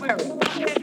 worry.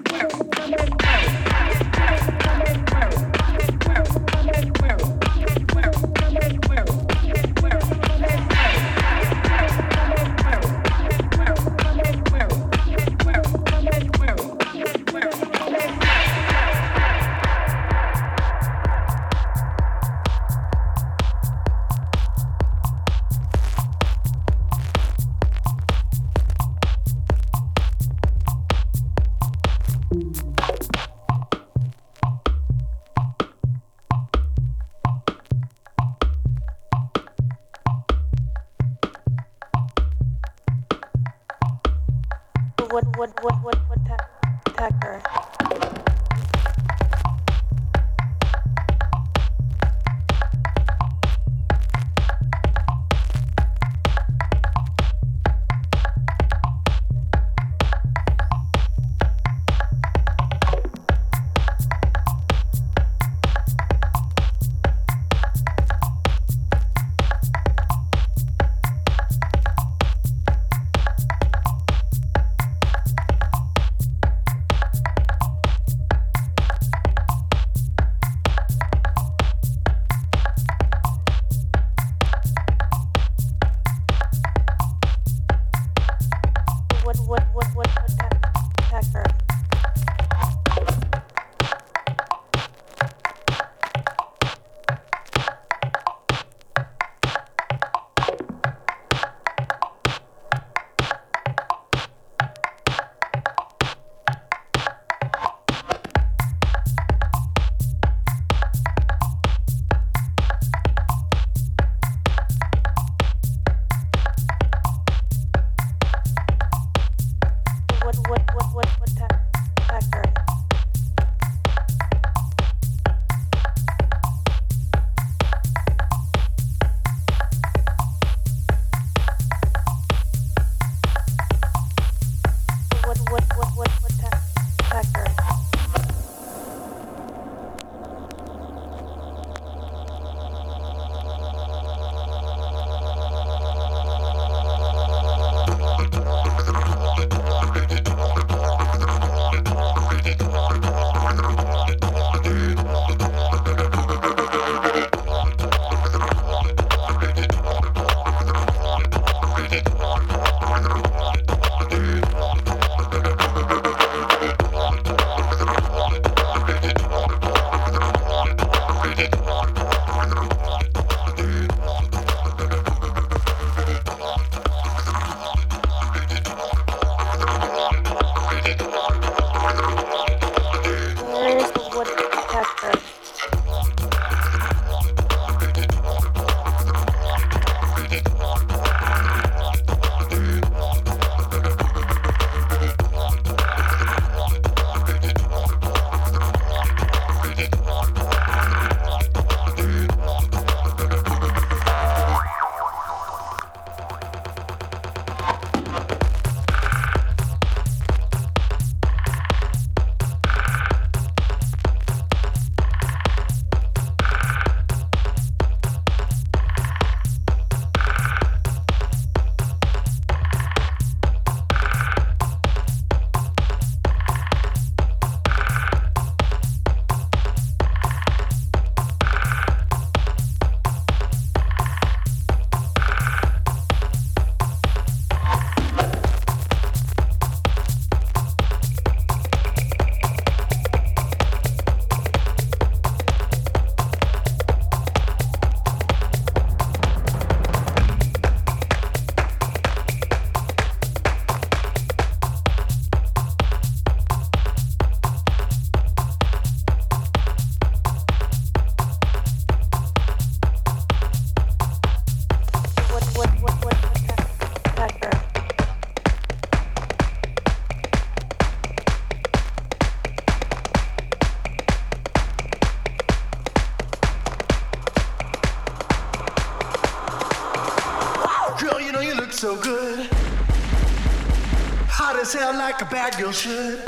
Like a bad girl should.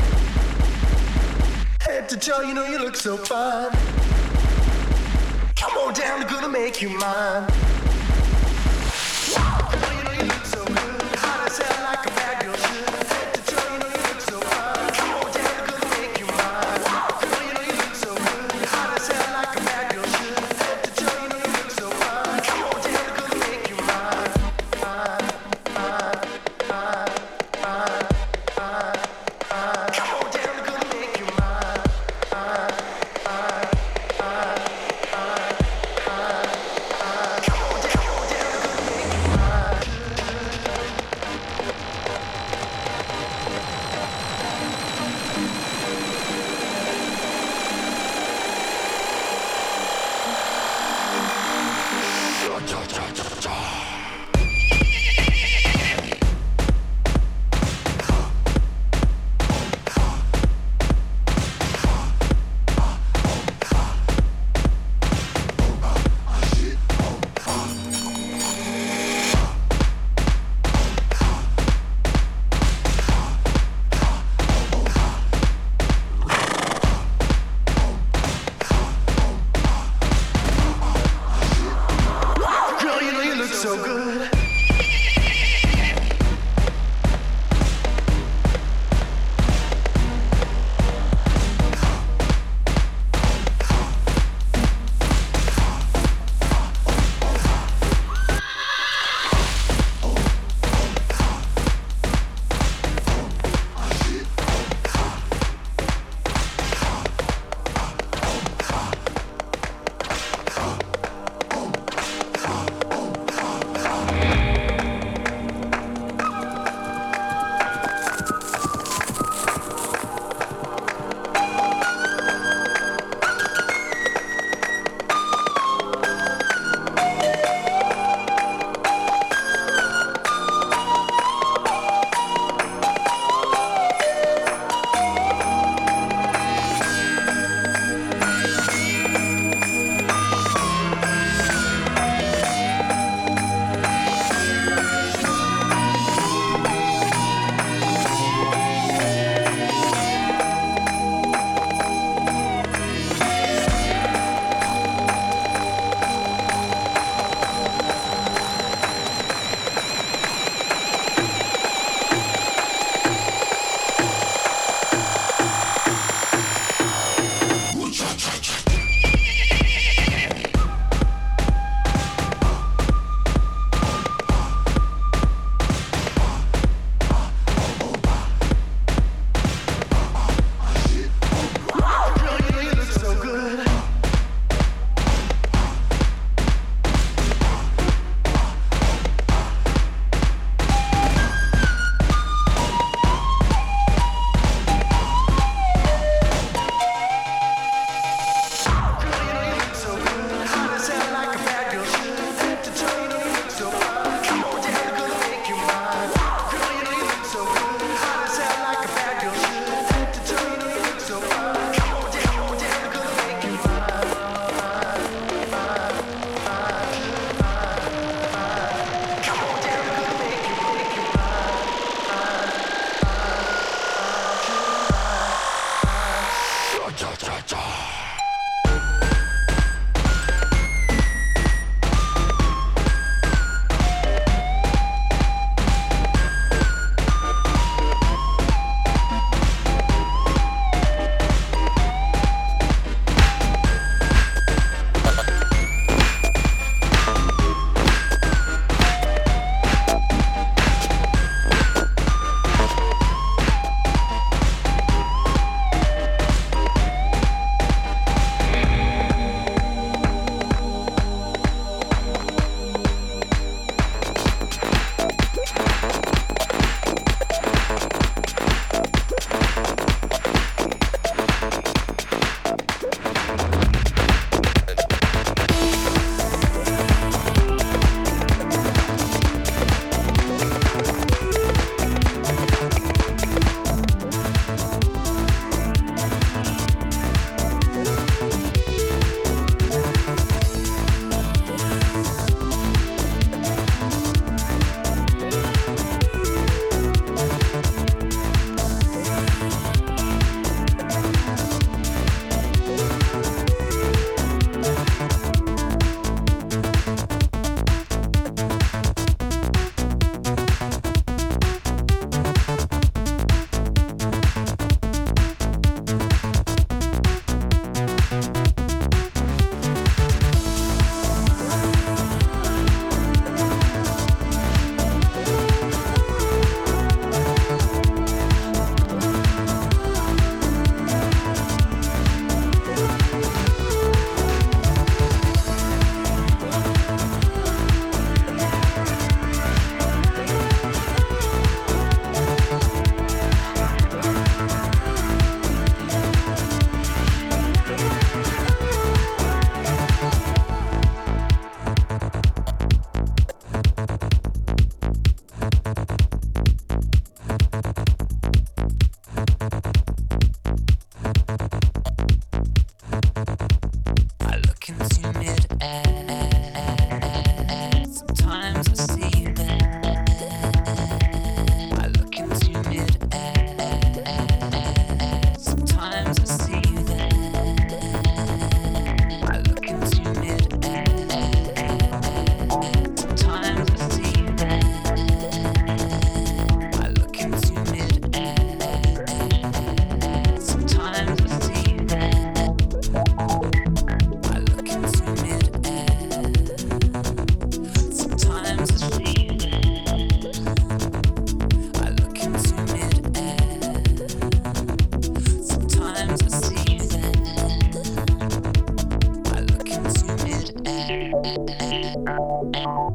Head to toe, you know you look so fine. Come on down, I'm gonna make you mine.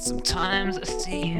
Sometimes I see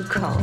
They say